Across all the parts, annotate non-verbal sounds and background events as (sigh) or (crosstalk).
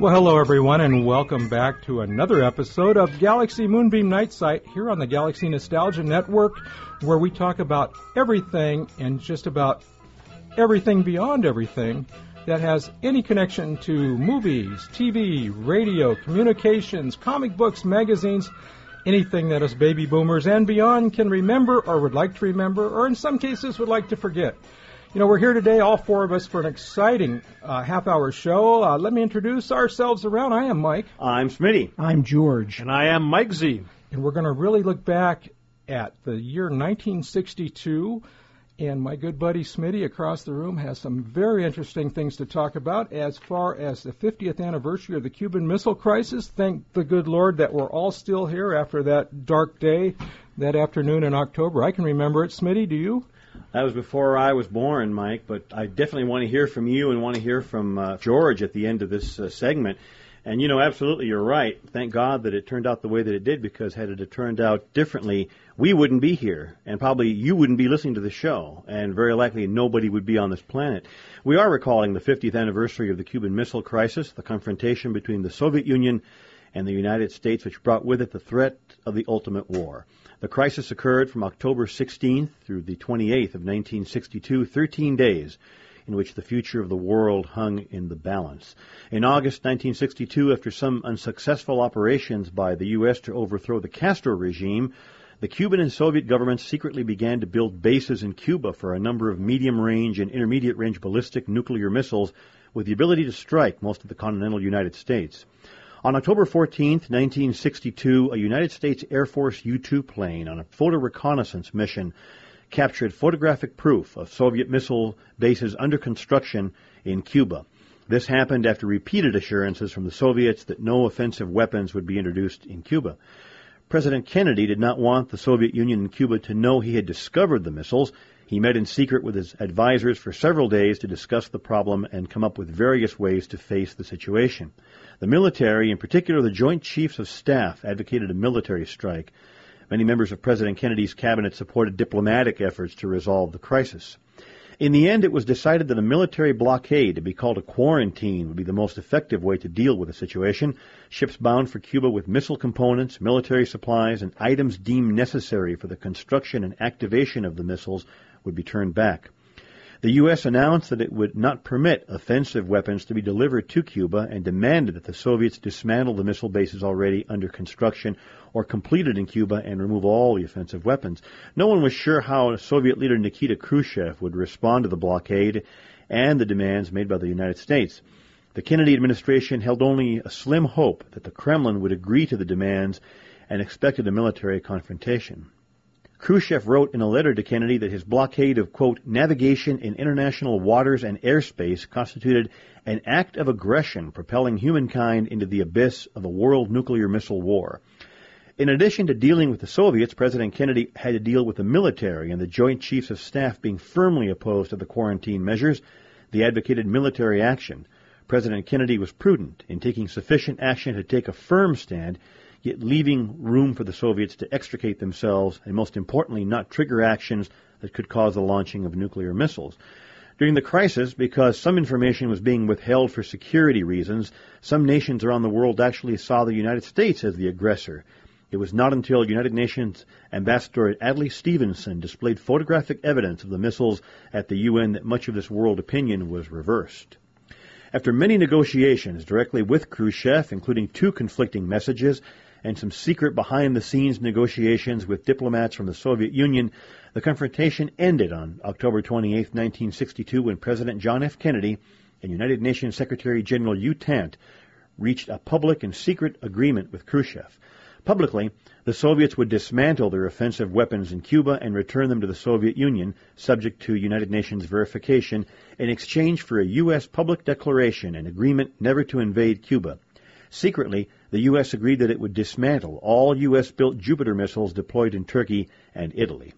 Well, hello everyone, and welcome back to another episode of Galaxy Moonbeam Night Site here on the Galaxy Nostalgia Network, where we talk about everything and just about everything beyond everything that has any connection to movies, TV, radio, communications, comic books, magazines, anything that us baby boomers and beyond can remember or would like to remember, or in some cases would like to forget. You know, we're here today, all four of us, for an exciting uh, half hour show. Uh, let me introduce ourselves around. I am Mike. I'm Smitty. I'm George. And I am Mike Z. And we're going to really look back at the year 1962. And my good buddy Smitty across the room has some very interesting things to talk about as far as the 50th anniversary of the Cuban Missile Crisis. Thank the good Lord that we're all still here after that dark day that afternoon in October. I can remember it. Smitty, do you? That was before I was born, Mike, but I definitely want to hear from you and want to hear from uh, George at the end of this uh, segment. And you know, absolutely, you're right. Thank God that it turned out the way that it did, because had it turned out differently, we wouldn't be here, and probably you wouldn't be listening to the show, and very likely nobody would be on this planet. We are recalling the 50th anniversary of the Cuban Missile Crisis, the confrontation between the Soviet Union and the United States, which brought with it the threat of the ultimate war. The crisis occurred from October 16th through the 28th of 1962, 13 days in which the future of the world hung in the balance. In August 1962, after some unsuccessful operations by the U.S. to overthrow the Castro regime, the Cuban and Soviet governments secretly began to build bases in Cuba for a number of medium range and intermediate range ballistic nuclear missiles with the ability to strike most of the continental United States. On October 14, 1962, a United States Air Force U-2 plane on a photo reconnaissance mission captured photographic proof of Soviet missile bases under construction in Cuba. This happened after repeated assurances from the Soviets that no offensive weapons would be introduced in Cuba. President Kennedy did not want the Soviet Union and Cuba to know he had discovered the missiles. He met in secret with his advisers for several days to discuss the problem and come up with various ways to face the situation. The military, in particular the Joint Chiefs of Staff, advocated a military strike. Many members of President Kennedy's cabinet supported diplomatic efforts to resolve the crisis. In the end, it was decided that a military blockade, to be called a quarantine, would be the most effective way to deal with the situation. Ships bound for Cuba with missile components, military supplies, and items deemed necessary for the construction and activation of the missiles would be turned back. The U.S. announced that it would not permit offensive weapons to be delivered to Cuba and demanded that the Soviets dismantle the missile bases already under construction or completed in Cuba and remove all the offensive weapons. No one was sure how Soviet leader Nikita Khrushchev would respond to the blockade and the demands made by the United States. The Kennedy administration held only a slim hope that the Kremlin would agree to the demands and expected a military confrontation. Khrushchev wrote in a letter to Kennedy that his blockade of, quote, navigation in international waters and airspace constituted an act of aggression propelling humankind into the abyss of a world nuclear missile war. In addition to dealing with the Soviets, President Kennedy had to deal with the military and the Joint Chiefs of Staff being firmly opposed to the quarantine measures. They advocated military action. President Kennedy was prudent in taking sufficient action to take a firm stand yet leaving room for the Soviets to extricate themselves and, most importantly, not trigger actions that could cause the launching of nuclear missiles. During the crisis, because some information was being withheld for security reasons, some nations around the world actually saw the United States as the aggressor. It was not until United Nations Ambassador Adlai Stevenson displayed photographic evidence of the missiles at the UN that much of this world opinion was reversed. After many negotiations directly with Khrushchev, including two conflicting messages, and some secret behind the scenes negotiations with diplomats from the Soviet Union, the confrontation ended on October 28, 1962, when President John F. Kennedy and United Nations Secretary General U Thant reached a public and secret agreement with Khrushchev. Publicly, the Soviets would dismantle their offensive weapons in Cuba and return them to the Soviet Union, subject to United Nations verification, in exchange for a U.S. public declaration and agreement never to invade Cuba. Secretly, the U.S. agreed that it would dismantle all U.S. built Jupiter missiles deployed in Turkey and Italy.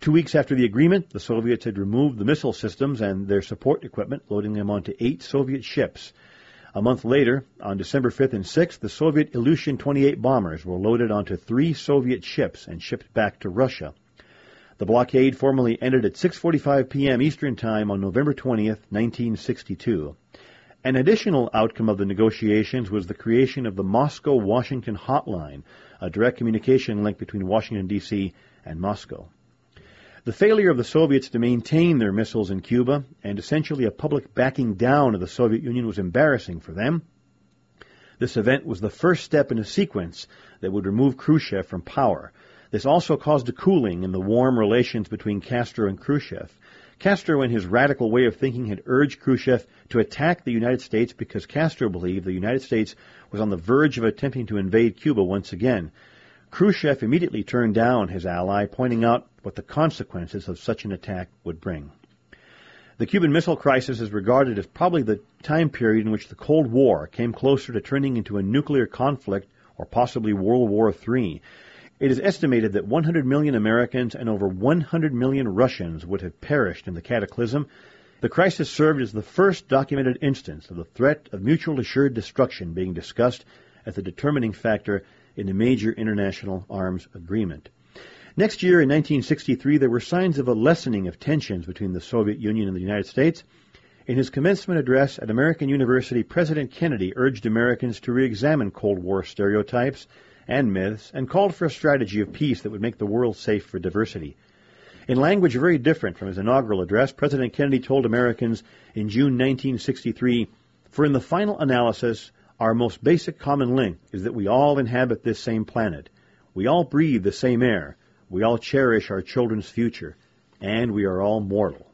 Two weeks after the agreement, the Soviets had removed the missile systems and their support equipment, loading them onto eight Soviet ships. A month later, on December 5th and 6th, the Soviet Ilyushin 28 bombers were loaded onto three Soviet ships and shipped back to Russia. The blockade formally ended at 6:45 p.m. Eastern Time on November 20th, 1962. An additional outcome of the negotiations was the creation of the Moscow-Washington hotline, a direct communication link between Washington D.C. and Moscow. The failure of the Soviets to maintain their missiles in Cuba and essentially a public backing down of the Soviet Union was embarrassing for them. This event was the first step in a sequence that would remove Khrushchev from power. This also caused a cooling in the warm relations between Castro and Khrushchev. Castro, and his radical way of thinking, had urged Khrushchev to attack the United States because Castro believed the United States was on the verge of attempting to invade Cuba once again. Khrushchev immediately turned down his ally, pointing out what the consequences of such an attack would bring. The Cuban Missile Crisis is regarded as probably the time period in which the Cold War came closer to turning into a nuclear conflict or possibly World War III. It is estimated that 100 million Americans and over 100 million Russians would have perished in the cataclysm. The crisis served as the first documented instance of the threat of mutual assured destruction being discussed as the determining factor in a major international arms agreement. Next year, in 1963, there were signs of a lessening of tensions between the Soviet Union and the United States. In his commencement address at American University, President Kennedy urged Americans to re-examine Cold War stereotypes and myths and called for a strategy of peace that would make the world safe for diversity. In language very different from his inaugural address, President Kennedy told Americans in June 1963, For in the final analysis, our most basic common link is that we all inhabit this same planet. We all breathe the same air. We all cherish our children's future. And we are all mortal.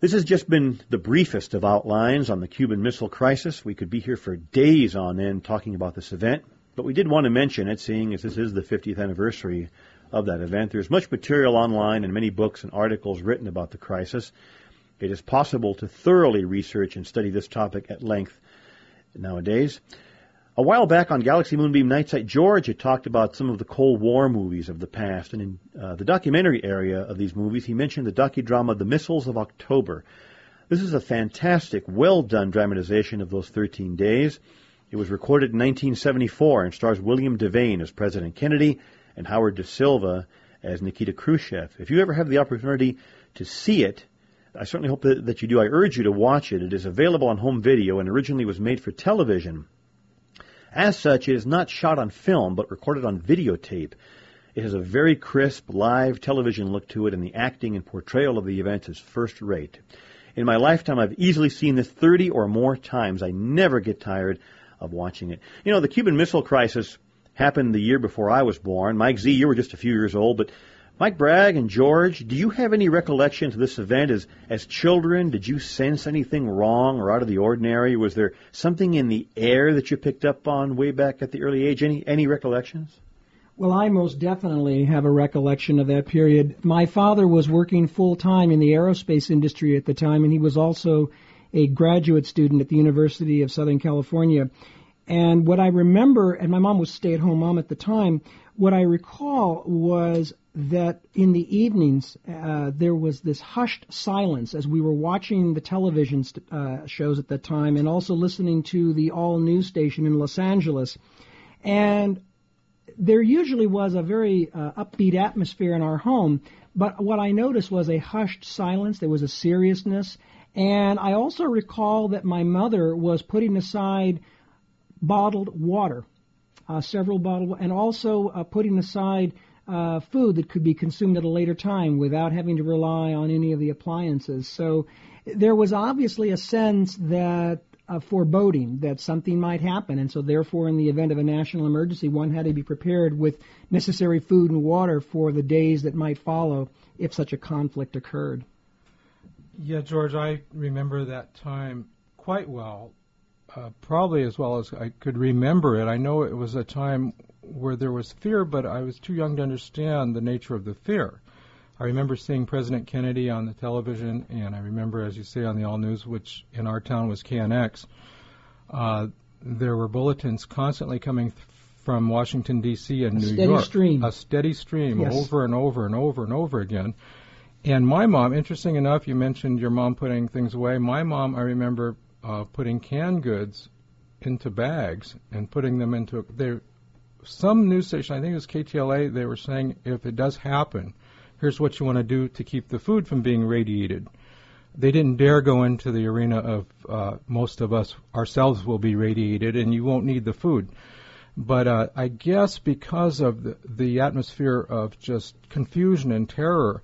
This has just been the briefest of outlines on the Cuban Missile Crisis. We could be here for days on end talking about this event, but we did want to mention it, seeing as this is the 50th anniversary of that event. There's much material online and many books and articles written about the crisis. It is possible to thoroughly research and study this topic at length nowadays. A while back on Galaxy Moonbeam Night George had talked about some of the Cold War movies of the past, and in uh, the documentary area of these movies, he mentioned the docudrama The Missiles of October. This is a fantastic, well done dramatization of those 13 days. It was recorded in 1974 and stars William Devane as President Kennedy and Howard Da Silva as Nikita Khrushchev. If you ever have the opportunity to see it, I certainly hope that, that you do. I urge you to watch it. It is available on home video and originally was made for television. As such, it is not shot on film, but recorded on videotape. It has a very crisp, live television look to it, and the acting and portrayal of the events is first rate. In my lifetime, I've easily seen this 30 or more times. I never get tired of watching it. You know, the Cuban Missile Crisis happened the year before I was born. Mike Z, you were just a few years old, but Mike Bragg and George, do you have any recollection to this event as as children? Did you sense anything wrong or out of the ordinary? Was there something in the air that you picked up on way back at the early age? Any any recollections? Well, I most definitely have a recollection of that period. My father was working full time in the aerospace industry at the time, and he was also a graduate student at the University of Southern California. And what I remember, and my mom was stay at home mom at the time, what I recall was that in the evenings uh, there was this hushed silence as we were watching the television st- uh, shows at that time and also listening to the all news station in Los Angeles. And there usually was a very uh, upbeat atmosphere in our home, but what I noticed was a hushed silence. There was a seriousness. And I also recall that my mother was putting aside bottled water, uh, several bottled, and also uh, putting aside uh, food that could be consumed at a later time without having to rely on any of the appliances. So there was obviously a sense that a foreboding that something might happen, and so therefore, in the event of a national emergency, one had to be prepared with necessary food and water for the days that might follow if such a conflict occurred. Yeah, George, I remember that time quite well, uh, probably as well as I could remember it. I know it was a time where there was fear, but I was too young to understand the nature of the fear. I remember seeing President Kennedy on the television, and I remember, as you say, on the All News, which in our town was KNX. Uh, there were bulletins constantly coming th- from Washington D.C. and a New steady York, stream. a steady stream, yes. over and over and over and over again. And my mom, interesting enough, you mentioned your mom putting things away. My mom, I remember uh, putting canned goods into bags and putting them into. They some news station, I think it was KTLA, they were saying if it does happen, here's what you want to do to keep the food from being radiated. They didn't dare go into the arena of uh, most of us ourselves will be radiated and you won't need the food. But uh, I guess because of the, the atmosphere of just confusion and terror,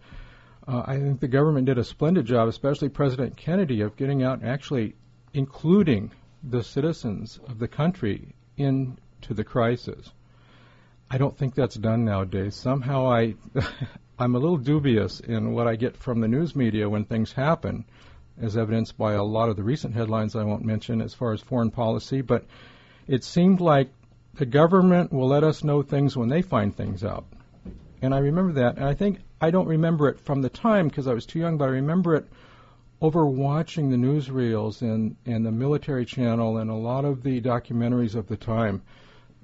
uh, I think the government did a splendid job, especially President Kennedy, of getting out and actually including the citizens of the country into the crisis. I don't think that's done nowadays. Somehow I, (laughs) I'm a little dubious in what I get from the news media when things happen, as evidenced by a lot of the recent headlines I won't mention as far as foreign policy. But it seemed like the government will let us know things when they find things out. And I remember that. And I think I don't remember it from the time because I was too young, but I remember it over watching the newsreels and, and the military channel and a lot of the documentaries of the time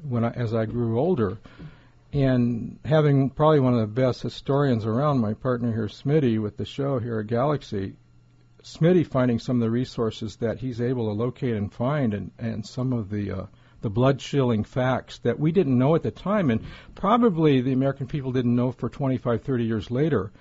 when I, as I grew older. And having probably one of the best historians around, my partner here, Smitty, with the show here at Galaxy, Smitty finding some of the resources that he's able to locate and find and, and some of the uh, the blood chilling facts that we didn't know at the time, and probably the American people didn't know for 25, 30 years later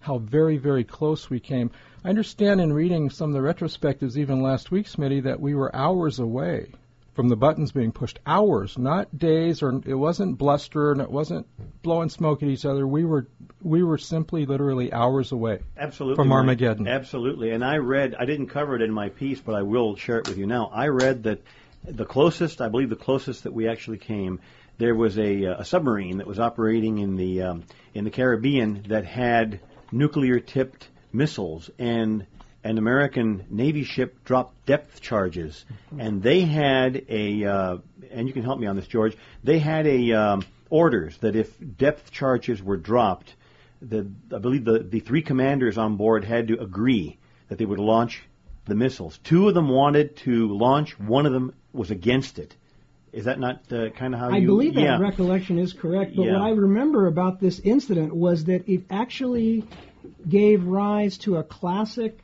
how very, very close we came. I understand in reading some of the retrospectives, even last week, Smitty, that we were hours away from the buttons being pushed. Hours, not days, or it wasn't bluster and it wasn't blowing smoke at each other. We were we were simply literally hours away. Absolutely. From Armageddon. Absolutely. And I read I didn't cover it in my piece, but I will share it with you now. I read that the closest, I believe, the closest that we actually came, there was a, a submarine that was operating in the um, in the Caribbean that had nuclear-tipped missiles, and an American Navy ship dropped depth charges, and they had a, uh, and you can help me on this, George. They had a um, orders that if depth charges were dropped, the I believe the the three commanders on board had to agree that they would launch the missiles. Two of them wanted to launch. One of them was against it. Is that not uh, kind of how I you? I believe that yeah. recollection is correct. But Yeah. what I remember about this incident was that it actually gave rise to a classic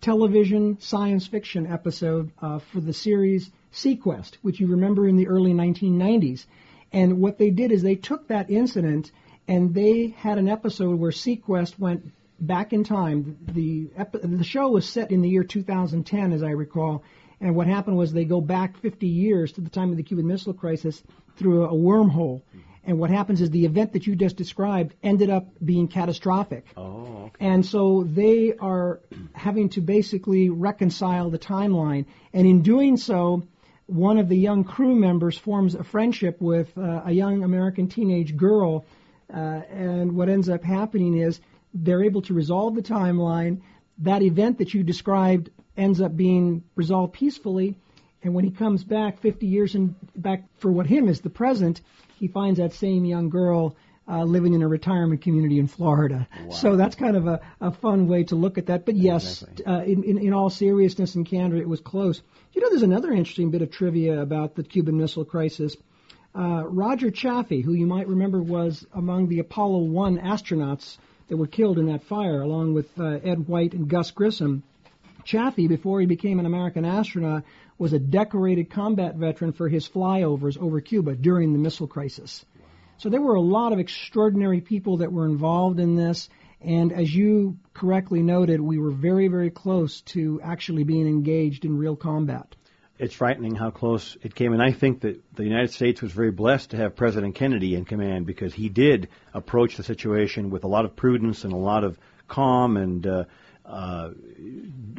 television science fiction episode uh, for the series seaQuest, which you remember in the early 1990s. And what they did is they took that incident and they had an episode where seaQuest went back in time. The ep- the show was set in the year 2010, as I recall. And what happened was they go back 50 years to the time of the Cuban Missile Crisis through a wormhole. And what happens is the event that you just described ended up being catastrophic. Oh, okay. And so they are having to basically reconcile the timeline. And in doing so, one of the young crew members forms a friendship with uh, a young American teenage girl. Uh, and what ends up happening is they're able to resolve the timeline. That event that you described ends up being resolved peacefully. And when he comes back 50 years and back for what him is the present, he finds that same young girl uh, living in a retirement community in Florida. So that's kind of a, a fun way to look at that. But yes, Exactly. uh, in, in, in all seriousness and candor, it was close. You know, there's another interesting bit of trivia about the Cuban Missile Crisis. Uh, Roger Chaffee, who you might remember was among the Apollo 1 astronauts that were killed in that fire, along with uh, Ed White and Gus Grissom. Chaffee, before he became an American astronaut, was a decorated combat veteran for his flyovers over Cuba during the missile crisis. So there were a lot of extraordinary people that were involved in this. And as you correctly noted, we were very, very close to actually being engaged in real combat. It's frightening how close it came, and I think that the United States was very blessed to have President Kennedy in command because he did approach the situation with a lot of prudence and a lot of calm, and uh, uh,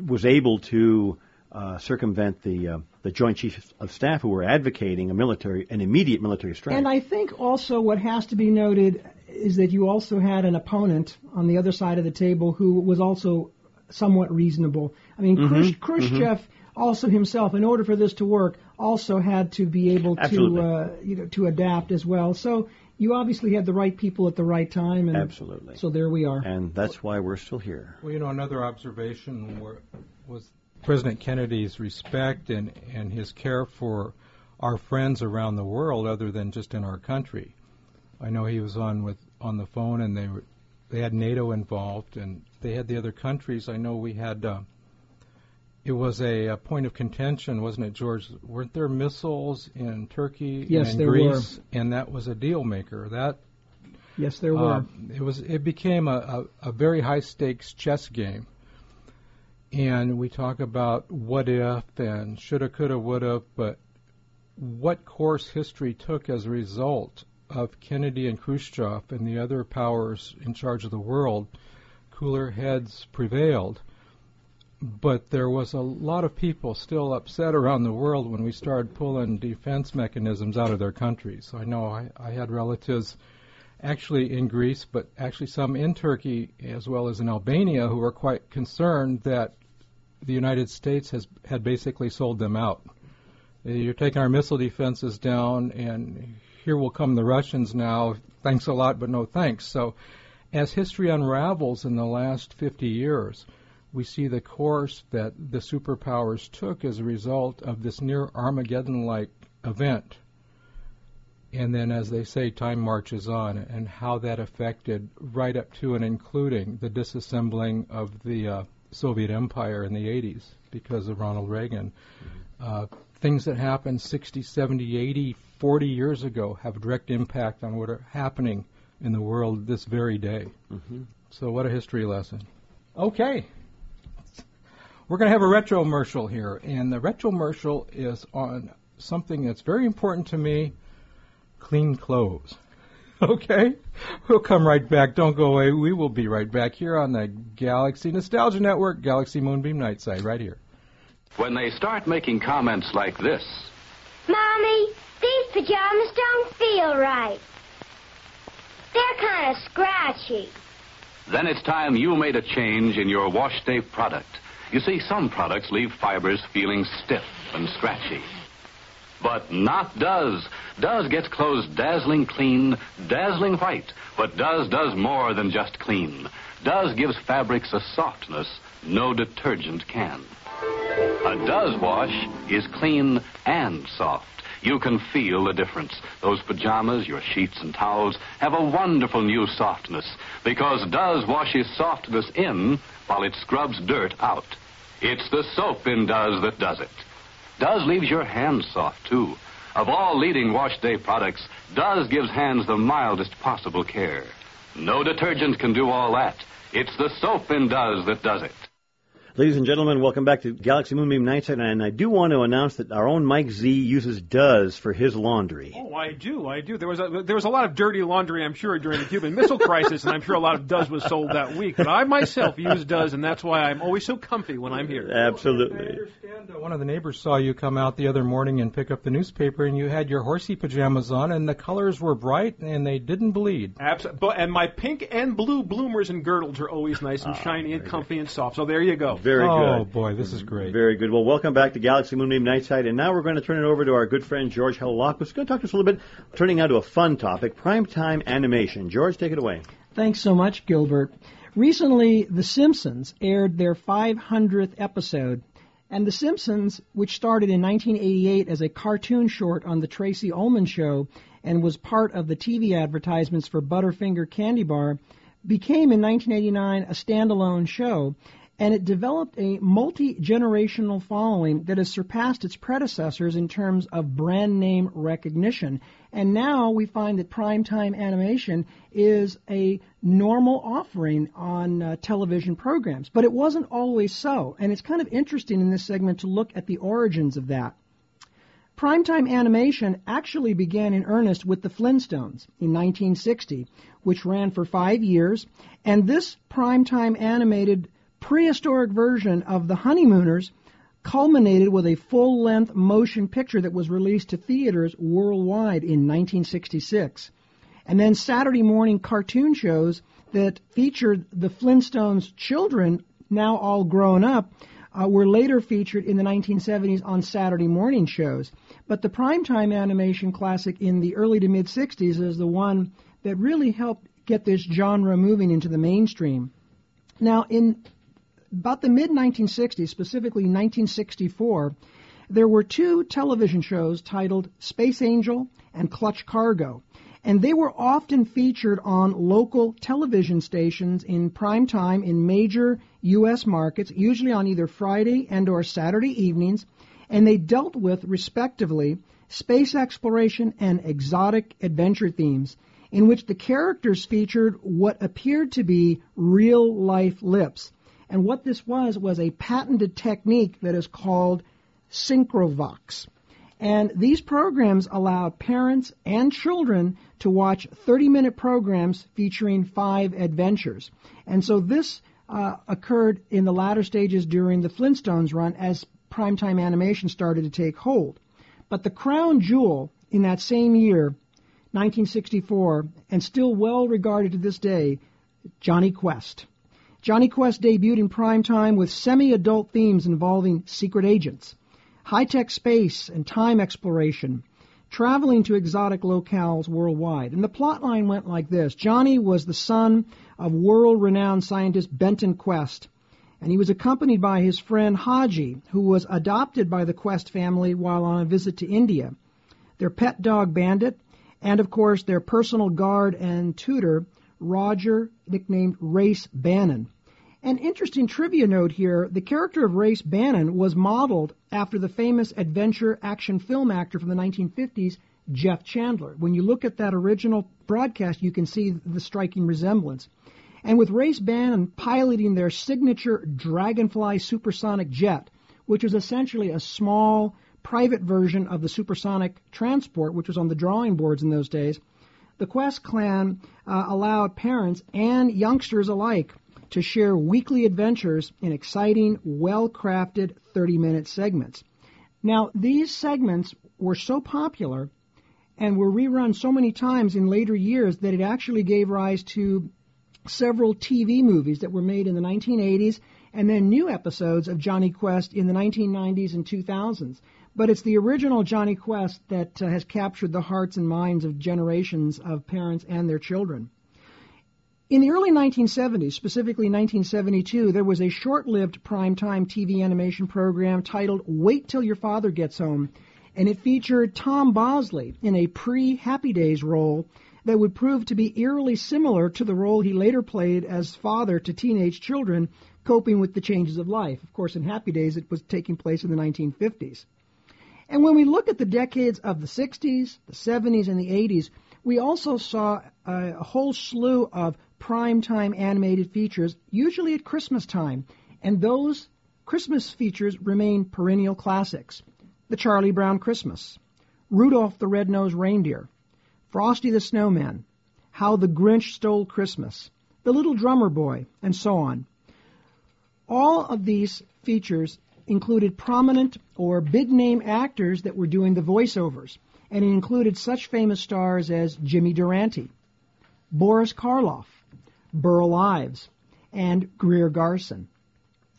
was able to uh, circumvent the uh, the Joint Chiefs of Staff who were advocating a military, an immediate military strike. And I think also what has to be noted is that you also had an opponent on the other side of the table who was also somewhat reasonable. I mean, Mm-hmm. Khrush- Khrushchev also himself, in order for this to work, also had to be able to uh, you know to adapt as well. So you obviously had the right people at the right time, and Absolutely. so there we are. and that's why we're still here. Well, you know, another observation were, was President Kennedy's respect and, and his care for our friends around the world, other than just in our country. I know he was on with on the phone, and they were they had NATO involved, and they had the other countries. I know we had. Uh, it was a, a point of contention, wasn't it, George? Weren't there missiles in Turkey Yes, and there Greece? And that was a deal maker. That Yes, there were. Uh, it was. It became a, a, a very high stakes chess game, and we talk about what if and shoulda, coulda, woulda, but what course history took as a result of Kennedy and Khrushchev and the other powers in charge of the world, cooler heads prevailed. But there was a lot of people still upset around the world when we started pulling defense mechanisms out of their countries. I know I, I had relatives actually in Greece, but actually some in Turkey as well as in Albania who were quite concerned that the United States has had basically sold them out. You're taking our missile defenses down, and here will come the Russians now. Thanks a lot, but no thanks. So, as history unravels in the last 50 years, we see the course that the superpowers took as a result of this near Armageddon like event. And then, as they say, time marches on, and how that affected right up to and including the disassembling of the uh, Soviet Empire in the 80s because of Ronald Reagan. Uh, things that happened 60, 70, 80, 40 years ago have a direct impact on what are happening in the world this very day. Mm-hmm. So, what a history lesson. Okay. We're going to have a retro commercial here, and the retro commercial is on something that's very important to me clean clothes. (laughs) Okay? We'll come right back. Don't go away. We will be right back here on the Galaxy Nostalgia Network, Galaxy Moonbeam Night Site, right here. When they start making comments like this Mommy, these pajamas don't feel right. They're kind of scratchy. Then it's time you made a change in your wash day product. You see, some products leave fibers feeling stiff and scratchy. But not Duz. Duz gets clothes dazzling clean, dazzling white. But Duz does more than just clean. Duz gives fabrics a softness no detergent can. A Duz wash is clean and soft. You can feel the difference. Those pajamas, your sheets and towels have a wonderful new softness because Duz washes softness in while it scrubs dirt out. It's the soap in Duz that does it. Duz leaves your hands soft too. Of all leading wash day products, Duz gives hands the mildest possible care. No detergent can do all that. It's the soap in Duz that does it. Ladies and gentlemen, welcome back to Galaxy Moonbeam Night Site, and I do want to announce that our own Mike Z uses Duz for his laundry. Oh, I do, I do. There was a there was a lot of dirty laundry, I'm sure, during the Cuban Missile (laughs) Crisis, and I'm sure a lot of Duz was sold that week. But I myself use Duz, and that's why I'm always so comfy when I'm here. Absolutely. I understand that one of the neighbors saw you come out the other morning and pick up the newspaper, and you had your horsey pajamas on, and the colors were bright and they didn't bleed. Absolutely. And my pink and blue bloomers and girdles are always nice and ah, shiny and comfy and soft. So there you go. Very oh, good. boy boy, this is great. Very good. Well, welcome back to Galaxy Moonbeam Night Site, and now we're going to turn it over to our good friend George Hellock, who's going to talk to us a little bit, turning now to a fun topic, primetime animation. George, take it away. Thanks so much, Gilbert. Recently, The Simpsons aired their 500th episode, and The Simpsons, which started in 1988 as a cartoon short on The Tracey Ullman Show and was part of the TV advertisements for Butterfinger Candy Bar, became in 1989 a standalone show and it developed a multi generational following that has surpassed its predecessors in terms of brand name recognition. And now we find that primetime animation is a normal offering on uh, television programs. But it wasn't always so, and it's kind of interesting in this segment to look at the origins of that. Primetime animation actually began in earnest with the Flintstones in 1960, which ran for five years, and this primetime animated prehistoric version of The Honeymooners culminated with a full length motion picture that was released to theaters worldwide in 1966. And then Saturday morning cartoon shows that featured the Flintstones children, now all grown up, uh, were later featured in the 1970s on Saturday morning shows. But the primetime animation classic in the early to mid 60s is the one that really helped get this genre moving into the mainstream. Now, in about the mid 1960s, specifically 1964, there were two television shows titled Space Angel and Clutch Cargo. And they were often featured on local television stations in prime time in major U.S. markets, usually on either Friday and or Saturday evenings, and they dealt with, respectively, space exploration and exotic adventure themes. in which the characters featured what appeared to be real life lips. And what this was was a patented technique that is called Synchrovox. And these programs allowed parents and children to watch 30 minute programs featuring five adventures. And so this uh, occurred in the latter stages during the Flintstones run as primetime animation started to take hold. But the crown jewel in that same year, 1964, and still well regarded to this day, Jonny Quest. Jonny Quest debuted in prime time with semi adult themes involving secret agents, high tech space and time exploration, traveling to exotic locales worldwide. And the plotline went like this Jonny was the son of world renowned scientist Benton Quest, and he was accompanied by his friend Hadji, who was adopted by the Quest family while on a visit to India, their pet dog Bandit, and of course their personal guard and tutor, Roger, nicknamed Race Bannon. An interesting trivia note here the character of Race Bannon was modeled after the famous adventure action film actor from the 1950s, Jeff Chandler. When you look at that original broadcast, you can see the striking resemblance. And with Race Bannon piloting their signature Dragonfly supersonic jet, which was essentially a small private version of the supersonic transport, which was on the drawing boards in those days, the Quest clan uh, allowed parents and youngsters alike to share weekly adventures in exciting, well crafted 30 minute segments. Now, these segments were so popular and were rerun so many times in later years that it actually gave rise to several TV movies that were made in the 1980s and then new episodes of Jonny Quest in the 1990s and 2000s. But it's the original Jonny Quest that uh, has captured the hearts and minds of generations of parents and their children. In the early 1970s, specifically 1972, there was a short lived primetime TV animation program titled Wait Till Your Father Gets Home, and it featured Tom Bosley in a pre Happy Days role that would prove to be eerily similar to the role he later played as father to teenage children coping with the changes of life. Of course, in Happy Days, it was taking place in the 1950s. And when we look at the decades of the 60s, the 70s, and the 80s, we also saw a whole slew of primetime animated features, usually at Christmas time, and those Christmas features remain perennial classics. The Charlie Brown Christmas, Rudolph the Red-Nosed Reindeer, Frosty the Snowman, How the Grinch Stole Christmas, The Little Drummer Boy, and so on. All of these features included prominent or big name actors that were doing the voiceovers, and it included such famous stars as Jimmy Durante, Boris Karloff, Burl Ives, and Greer Garson.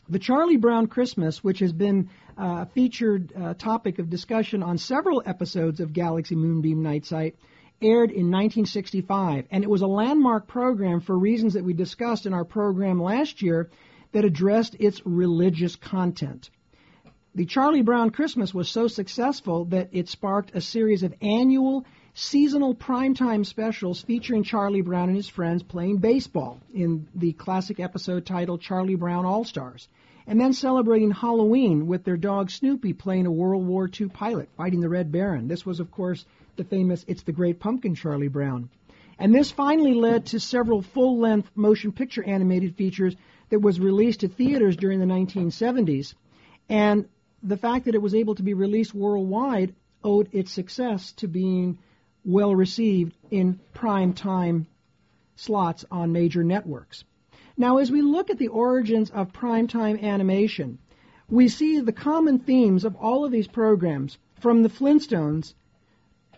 The Charlie Brown Christmas, which has been uh, a featured uh, topic of discussion on several episodes of Galaxy Moonbeam Night Site, aired in 1965, and it was a landmark program for reasons that we discussed in our program last year that addressed its religious content. The Charlie Brown Christmas was so successful that it sparked a series of annual seasonal primetime specials featuring Charlie Brown and his friends playing baseball in the classic episode titled Charlie Brown All Stars, and then celebrating Halloween with their dog Snoopy playing a World War II pilot fighting the Red Baron. This was, of course, the famous It's the Great Pumpkin Charlie Brown. And this finally led to several full length motion picture animated features that was released to theaters during the 1970s. And the fact that it was able to be released worldwide owed its success to being well received in prime time slots on major networks. Now, as we look at the origins of primetime animation, we see the common themes of all of these programs, from the Flintstones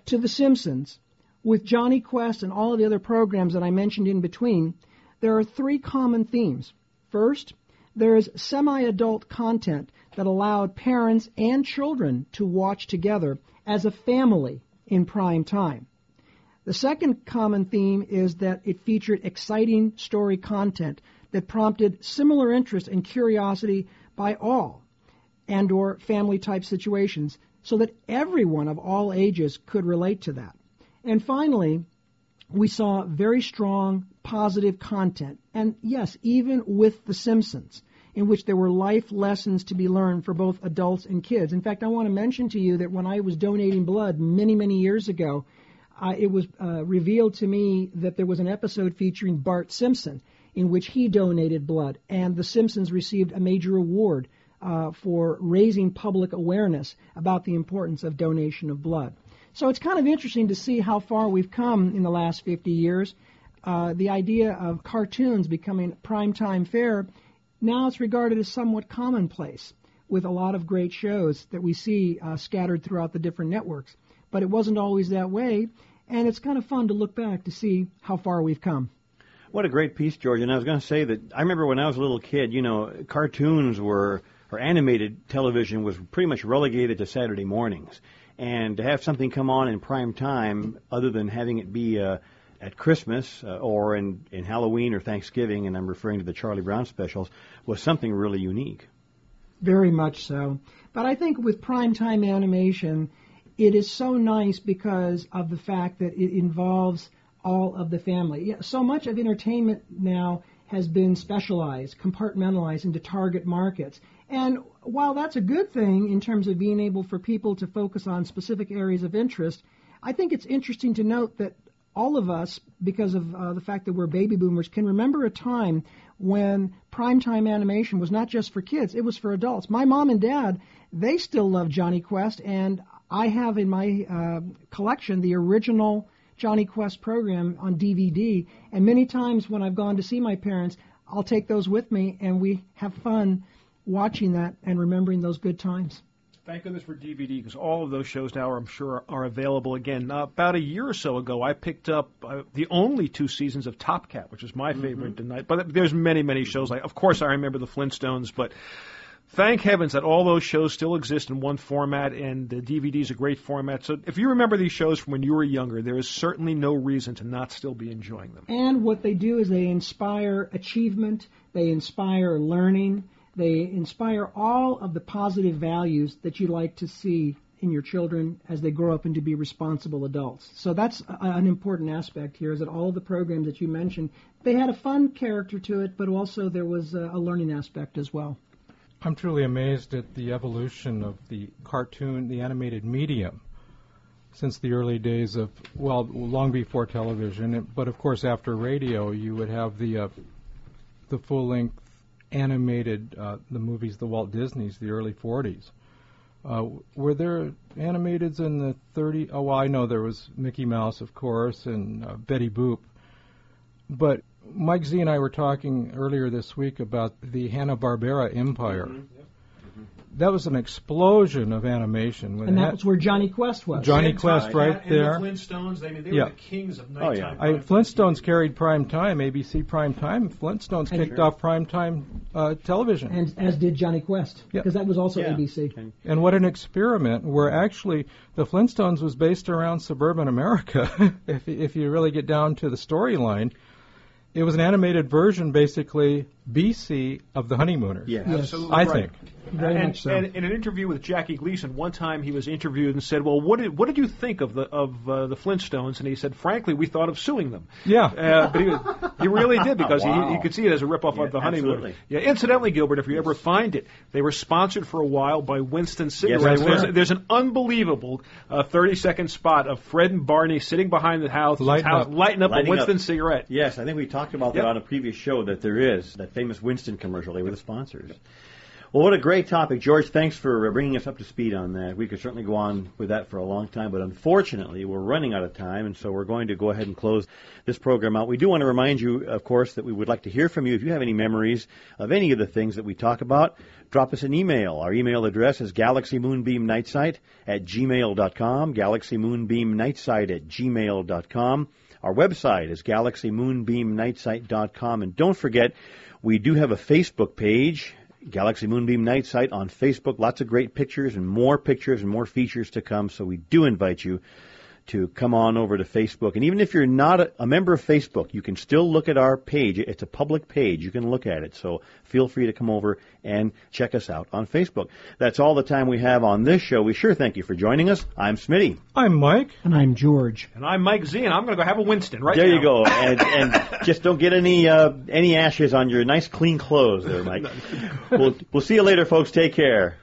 to the Simpsons, with Jonny Quest and all of the other programs that I mentioned in between. There are three common themes. First, there is semi adult content that allowed parents and children to watch together as a family in prime time. The second common theme is that it featured exciting story content that prompted similar interest and curiosity by all and or family type situations so that everyone of all ages could relate to that. And finally, we saw very strong positive content. And yes, even with The Simpsons, in which there were life lessons to be learned for both adults and kids. In fact, I want to mention to you that when I was donating blood many, many years ago, uh, it was uh, revealed to me that there was an episode featuring Bart Simpson in which he donated blood, and the Simpsons received a major award uh, for raising public awareness about the importance of donation of blood. So it's kind of interesting to see how far we've come in the last 50 years. Uh, the idea of cartoons becoming primetime fare, now it's regarded as somewhat commonplace with a lot of great shows that we see uh, scattered throughout the different networks. But it wasn't always that way, and it's kind of fun to look back to see how far we've come. What a great piece, George. And I was going to say that I remember when I was a little kid, you know, cartoons were, or animated television was pretty much relegated to Saturday mornings. And to have something come on in prime time, other than having it be uh, at Christmas uh, or in, in Halloween or Thanksgiving, and I'm referring to the Charlie Brown specials, was something really unique. Very much so. But I think with primetime animation, it is so nice because of the fact that it involves all of the family. So much of entertainment now has been specialized, compartmentalized into target markets. And while that's a good thing in terms of being able for people to focus on specific areas of interest, I think it's interesting to note that all of us, because of uh, the fact that we're baby boomers, can remember a time when primetime animation was not just for kids, it was for adults. My mom and dad, they still love Jonny Quest, and I have in my uh, collection the original Jonny Quest program on DVD. And many times when I've gone to see my parents, I'll take those with me, and we have fun watching that and remembering those good times. Thank goodness for DVD because all of those shows now, I'm sure, are available again. Uh, about a year or so ago, I picked up uh, the only two seasons of Top Cat, which is my mm-hmm. favorite tonight. But there's many, many shows. Like, of course, I remember the Flintstones, but thank heavens that all those shows still exist in one format, and the DVD is a great format. So if you remember these shows from when you were younger, there is certainly no reason to not still be enjoying them. And what they do is they inspire achievement, they inspire learning they inspire all of the positive values that you like to see in your children as they grow up and to be responsible adults. So that's a, an important aspect here is that all of the programs that you mentioned, they had a fun character to it, but also there was a, a learning aspect as well. I'm truly amazed at the evolution of the cartoon, the animated medium since the early days of well, long before television, but of course after radio, you would have the uh, the full-length animated uh, the movies, the Walt Disney's, the early 40s. Uh, were there animateds in the 30? Oh, well, I know there was Mickey Mouse, of course, and uh, Betty Boop. But Mike Z and I were talking earlier this week about the Hanna Barbera Empire. Mm-hmm that was an explosion of animation. and that was where Jonny Quest was. Jonny Quest, right and, there. And the Flintstones, I mean, they yeah. were the kings of nighttime. Oh, yeah. I, Flintstones carried prime time, ABC prime time. Flintstones and kicked sure. off prime time uh, television. And as did Jonny Quest, because yeah. that was also yeah. ABC. And what an experiment, where actually the Flintstones was based around suburban America, (laughs) if, if you really get down to the storyline. It was an animated version, basically BC of the Honeymooners. Yes, yes. absolutely. I right. think. Very and, much so. and in an interview with Jackie Gleason, one time he was interviewed and said, "Well, what did what did you think of the of uh, the Flintstones?" And he said, "Frankly, we thought of suing them." Yeah, uh, but he, he really did because wow. he, he could see it as a ripoff yeah, of the Honeymooners. Absolutely. Yeah. Incidentally, Gilbert, if you ever find it, they were sponsored for a while by Winston cigarettes. Yes, there's, there's, an unbelievable uh, 30 second spot of Fred and Barney sitting behind the house, lighting house, up, lighting up lighting a Winston up. cigarette. Yes, I think we talked about yep. that on a previous show. That there is that famous Winston commercial. They were the sponsors. Well, what a great topic, George. Thanks for uh, bringing us up to speed on that. We could certainly go on with that for a long time, but unfortunately, we're running out of time, and so we're going to go ahead and close this program out. We do want to remind you, of course, that we would like to hear from you. If you have any memories of any of the things that we talk about, drop us an email. Our email address is galaxymoonbeamnightsite at gmail.com, galaxymoonbeamnightsite at gmail.com. Our website is galaxymoonbeamnightsite.com, and don't forget, we do have a Facebook page, Galaxy Moonbeam Night Site on Facebook. Lots of great pictures and more pictures and more features to come. So we do invite you to come on over to Facebook. And even if you're not a, a, member of Facebook, you can still look at our page. It's a public page. You can look at it. So feel free to come over and check us out on Facebook. That's all the time we have on this show. We sure thank you for joining us. I'm Smitty. I'm Mike. And I'm George. And I'm Mike Z, and I'm going to go have a Winston right there now. you go. (laughs) And, and just don't get any uh, any ashes on your nice clean clothes there, Mike. (laughs) we'll, we'll see you later, folks. Take care.